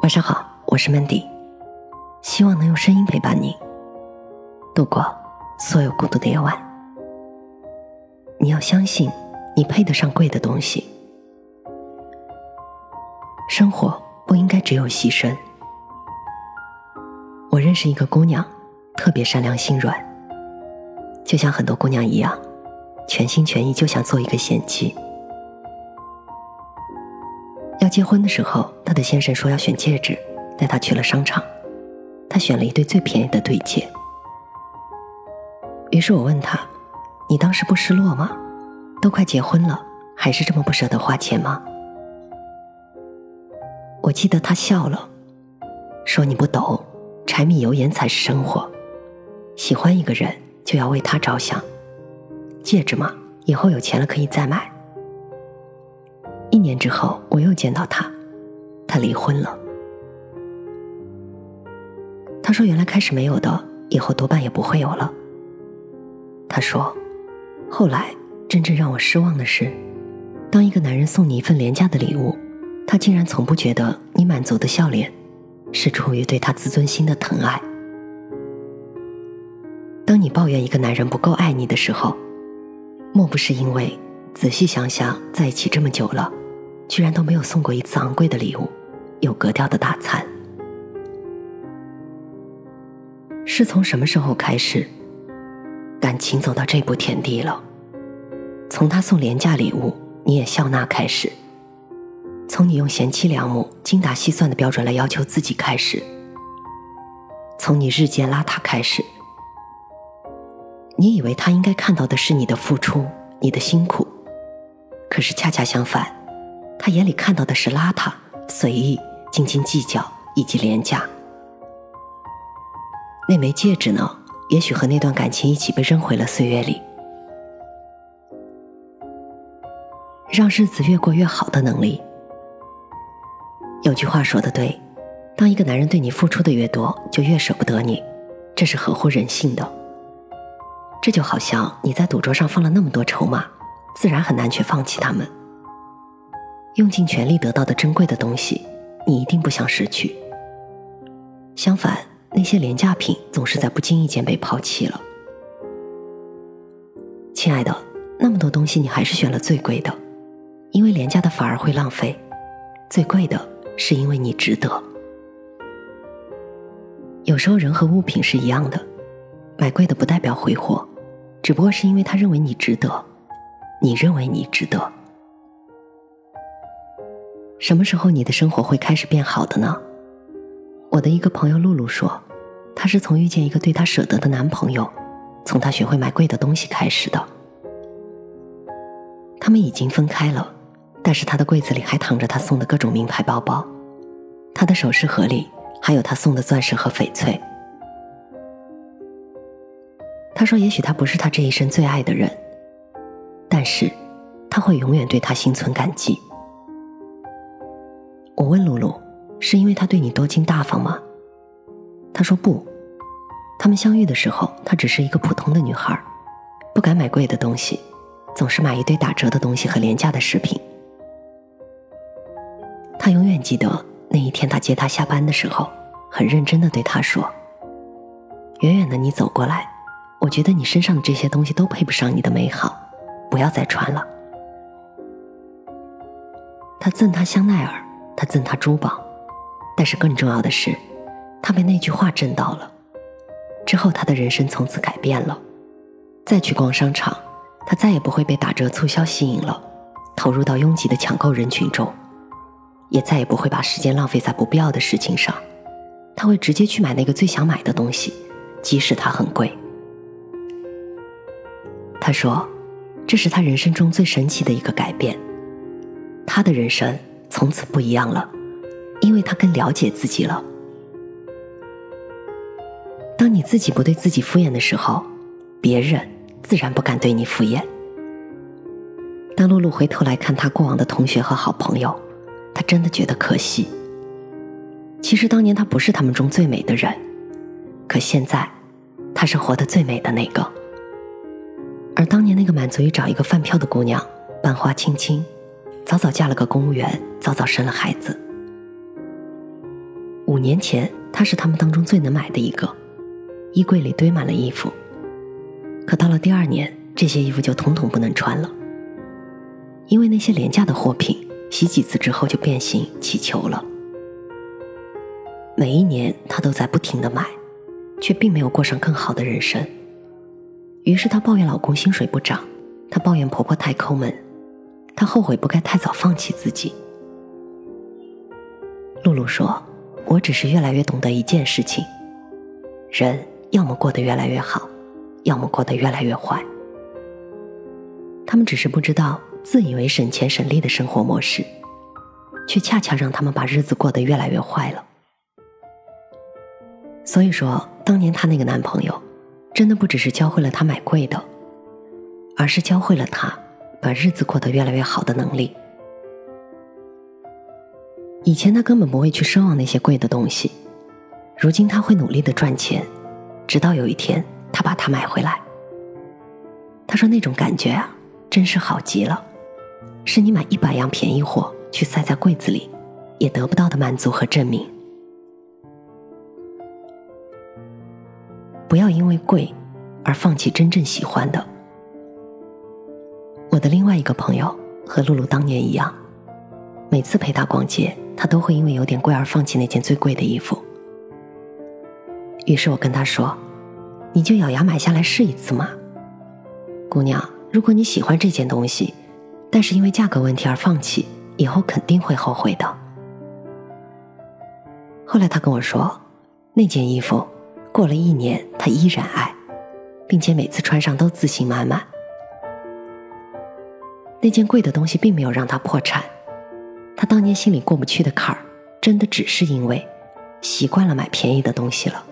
晚上好，我是 Mandy，希望能用声音陪伴你度过所有孤独的夜晚。你要相信，你配得上贵的东西。生活不应该只有牺牲。我认识一个姑娘，特别善良心软，就像很多姑娘一样，全心全意就想做一个贤妻。要结婚的时候，她的先生说要选戒指，带她去了商场。她选了一对最便宜的对戒。于是我问她：“你当时不失落吗？都快结婚了，还是这么不舍得花钱吗？”我记得她笑了，说：“你不懂，柴米油盐才是生活。喜欢一个人就要为他着想。戒指嘛，以后有钱了可以再买。”一年之后，我又见到他，他离婚了。他说：“原来开始没有的，以后多半也不会有了。”他说：“后来真正让我失望的是，当一个男人送你一份廉价的礼物，他竟然从不觉得你满足的笑脸是出于对他自尊心的疼爱。当你抱怨一个男人不够爱你的时候，莫不是因为仔细想想，在一起这么久了。”居然都没有送过一次昂贵的礼物，有格调的大餐。是从什么时候开始，感情走到这步田地了？从他送廉价礼物你也笑纳开始，从你用贤妻良母、精打细算的标准来要求自己开始，从你日渐邋遢开始。你以为他应该看到的是你的付出、你的辛苦，可是恰恰相反。他眼里看到的是邋遢、随意、斤斤计较以及廉价。那枚戒指呢？也许和那段感情一起被扔回了岁月里。让日子越过越好的能力。有句话说的对：当一个男人对你付出的越多，就越舍不得你，这是合乎人性的。这就好像你在赌桌上放了那么多筹码，自然很难去放弃他们。用尽全力得到的珍贵的东西，你一定不想失去。相反，那些廉价品总是在不经意间被抛弃了。亲爱的，那么多东西你还是选了最贵的，因为廉价的反而会浪费，最贵的是因为你值得。有时候人和物品是一样的，买贵的不代表挥霍，只不过是因为他认为你值得，你认为你值得。什么时候你的生活会开始变好的呢？我的一个朋友露露说，她是从遇见一个对她舍得的男朋友，从她学会买贵的东西开始的。他们已经分开了，但是她的柜子里还躺着他送的各种名牌包包，他的首饰盒里还有他送的钻石和翡翠。他说，也许他不是他这一生最爱的人，但是他会永远对他心存感激。我问露露：“是因为他对你多金大方吗？”她说：“不，他们相遇的时候，她只是一个普通的女孩，不敢买贵的东西，总是买一堆打折的东西和廉价的饰品。他永远记得那一天，他接她下班的时候，很认真的对她说：‘远远的你走过来，我觉得你身上的这些东西都配不上你的美好，不要再穿了。’他赠她香奈儿。”他赠她珠宝，但是更重要的是，他被那句话震到了。之后，他的人生从此改变了。再去逛商场，他再也不会被打折促销吸引了，投入到拥挤的抢购人群中，也再也不会把时间浪费在不必要的事情上。他会直接去买那个最想买的东西，即使它很贵。他说：“这是他人生中最神奇的一个改变。”他的人生。从此不一样了，因为他更了解自己了。当你自己不对自己敷衍的时候，别人自然不敢对你敷衍。当露露回头来看她过往的同学和好朋友，她真的觉得可惜。其实当年她不是他们中最美的人，可现在，她是活得最美的那个。而当年那个满足于找一个饭票的姑娘，半花青青。早早嫁了个公务员，早早生了孩子。五年前，他是他们当中最能买的一个，衣柜里堆满了衣服。可到了第二年，这些衣服就统统不能穿了，因为那些廉价的货品洗几次之后就变形起球了。每一年，她都在不停的买，却并没有过上更好的人生。于是她抱怨老公薪水不涨，她抱怨婆婆太抠门，她后悔不该太早放弃自己。露露说：“我只是越来越懂得一件事情，人要么过得越来越好，要么过得越来越坏。他们只是不知道，自以为省钱省力的生活模式，却恰恰让他们把日子过得越来越坏了。所以说，当年她那个男朋友，真的不只是教会了她买贵的，而是教会了她把日子过得越来越好的能力。”以前他根本不会去奢望那些贵的东西，如今他会努力的赚钱，直到有一天他把它买回来。他说那种感觉啊，真是好极了，是你买一百样便宜货去塞在柜子里，也得不到的满足和证明。不要因为贵而放弃真正喜欢的。我的另外一个朋友和露露当年一样，每次陪她逛街。她都会因为有点贵而放弃那件最贵的衣服。于是我跟她说：“你就咬牙买下来试一次嘛，姑娘。如果你喜欢这件东西，但是因为价格问题而放弃，以后肯定会后悔的。”后来他跟我说，那件衣服过了一年，他依然爱，并且每次穿上都自信满满。那件贵的东西并没有让他破产。他当年心里过不去的坎儿，真的只是因为习惯了买便宜的东西了，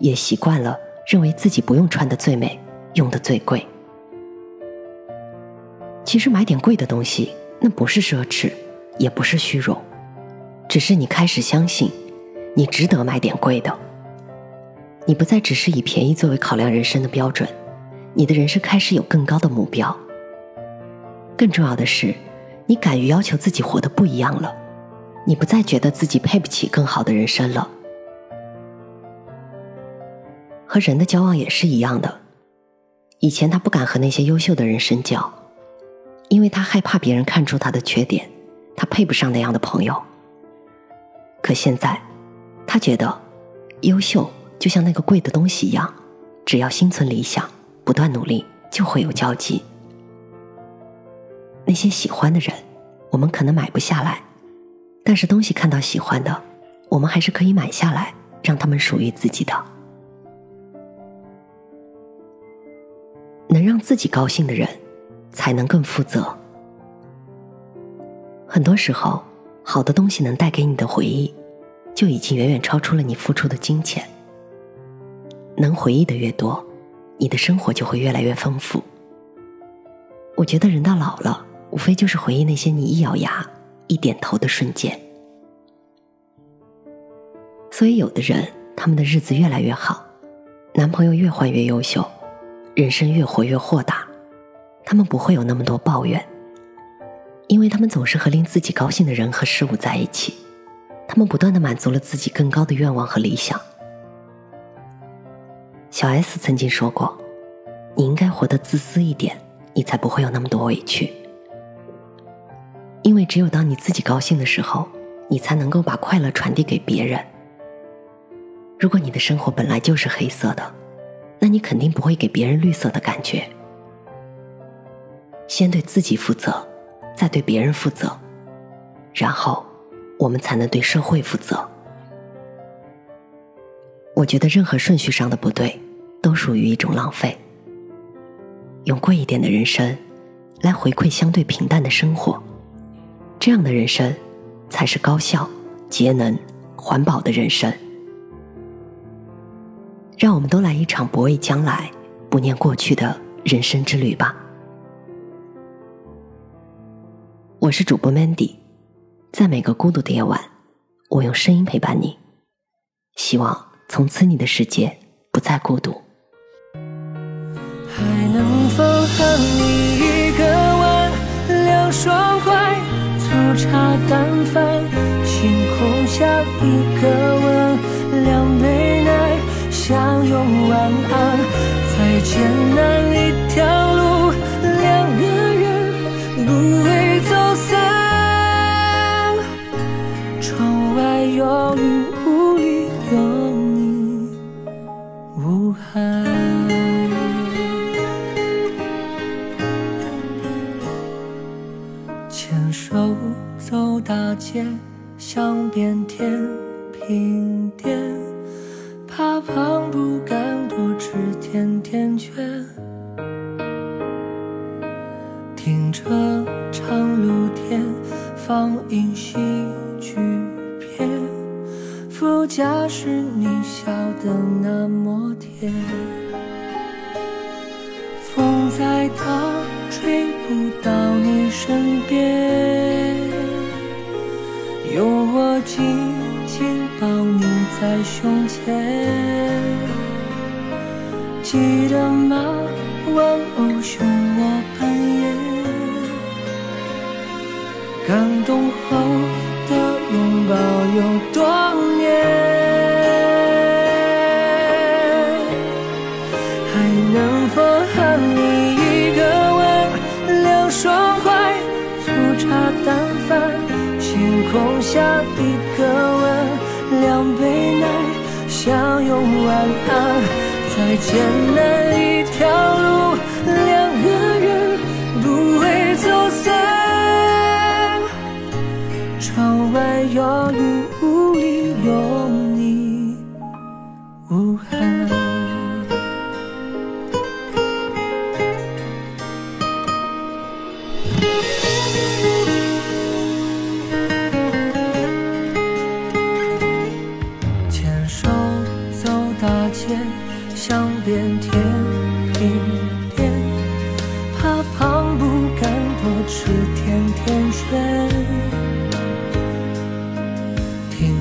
也习惯了认为自己不用穿的最美，用的最贵。其实买点贵的东西，那不是奢侈，也不是虚荣，只是你开始相信，你值得买点贵的。你不再只是以便宜作为考量人生的标准，你的人生开始有更高的目标。更重要的是。你敢于要求自己活得不一样了，你不再觉得自己配不起更好的人生了。和人的交往也是一样的，以前他不敢和那些优秀的人深交，因为他害怕别人看出他的缺点，他配不上那样的朋友。可现在，他觉得，优秀就像那个贵的东西一样，只要心存理想，不断努力，就会有交集。那些喜欢的人，我们可能买不下来，但是东西看到喜欢的，我们还是可以买下来，让他们属于自己的。能让自己高兴的人，才能更负责。很多时候，好的东西能带给你的回忆，就已经远远超出了你付出的金钱。能回忆的越多，你的生活就会越来越丰富。我觉得人到老了。无非就是回忆那些你一咬牙、一点头的瞬间。所以，有的人他们的日子越来越好，男朋友越换越优秀，人生越活越豁达，他们不会有那么多抱怨，因为他们总是和令自己高兴的人和事物在一起，他们不断的满足了自己更高的愿望和理想。小 S 曾经说过：“你应该活得自私一点，你才不会有那么多委屈。”因为只有当你自己高兴的时候，你才能够把快乐传递给别人。如果你的生活本来就是黑色的，那你肯定不会给别人绿色的感觉。先对自己负责，再对别人负责，然后我们才能对社会负责。我觉得任何顺序上的不对，都属于一种浪费。用贵一点的人生，来回馈相对平淡的生活。这样的人生，才是高效、节能、环保的人生。让我们都来一场不畏将来、不念过去的人生之旅吧。我是主播 Mandy，在每个孤独的夜晚，我用声音陪伴你，希望从此你的世界不再孤独。还能否和你一个吻，两双？茶淡饭，牵手走大街想变天平点，怕胖不敢多吃甜甜圈。停车场露天，放映喜剧片，副驾驶你笑得那么甜。风再大，吹不到你身边，还能否和你一个吻，两双筷，粗茶淡饭，星空下一个吻，两杯奶，相拥晚安。再艰难一条路，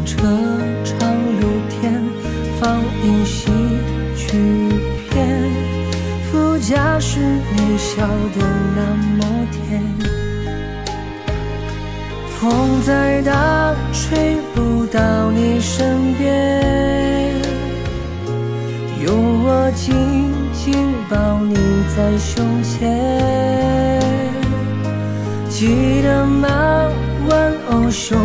车场露天，放映喜剧片，副驾驶你笑得那么甜。风再大，吹不到你身边，有我紧紧抱你在胸前。记得吗？玩偶熊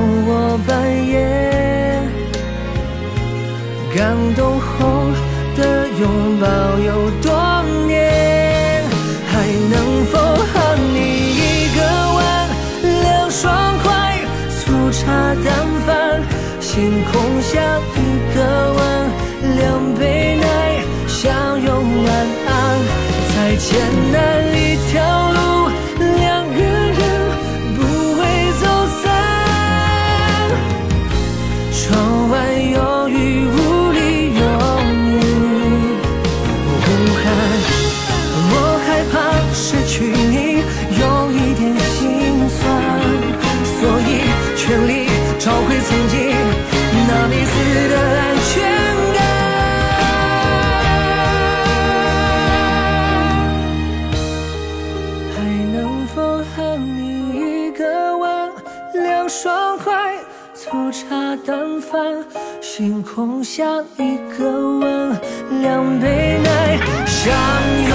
感动后的拥抱有多年？还能否和你一个碗，两双筷，粗茶淡饭，星空下一个吻，两杯奶，相拥晚安。再艰难一条饭，星空下一个吻，两杯奶，相拥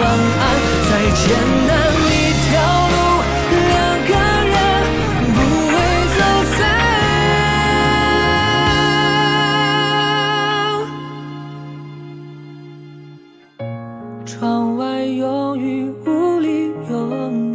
晚安。再艰难一条路，两个人不会走散。窗外有雨，雾里有你。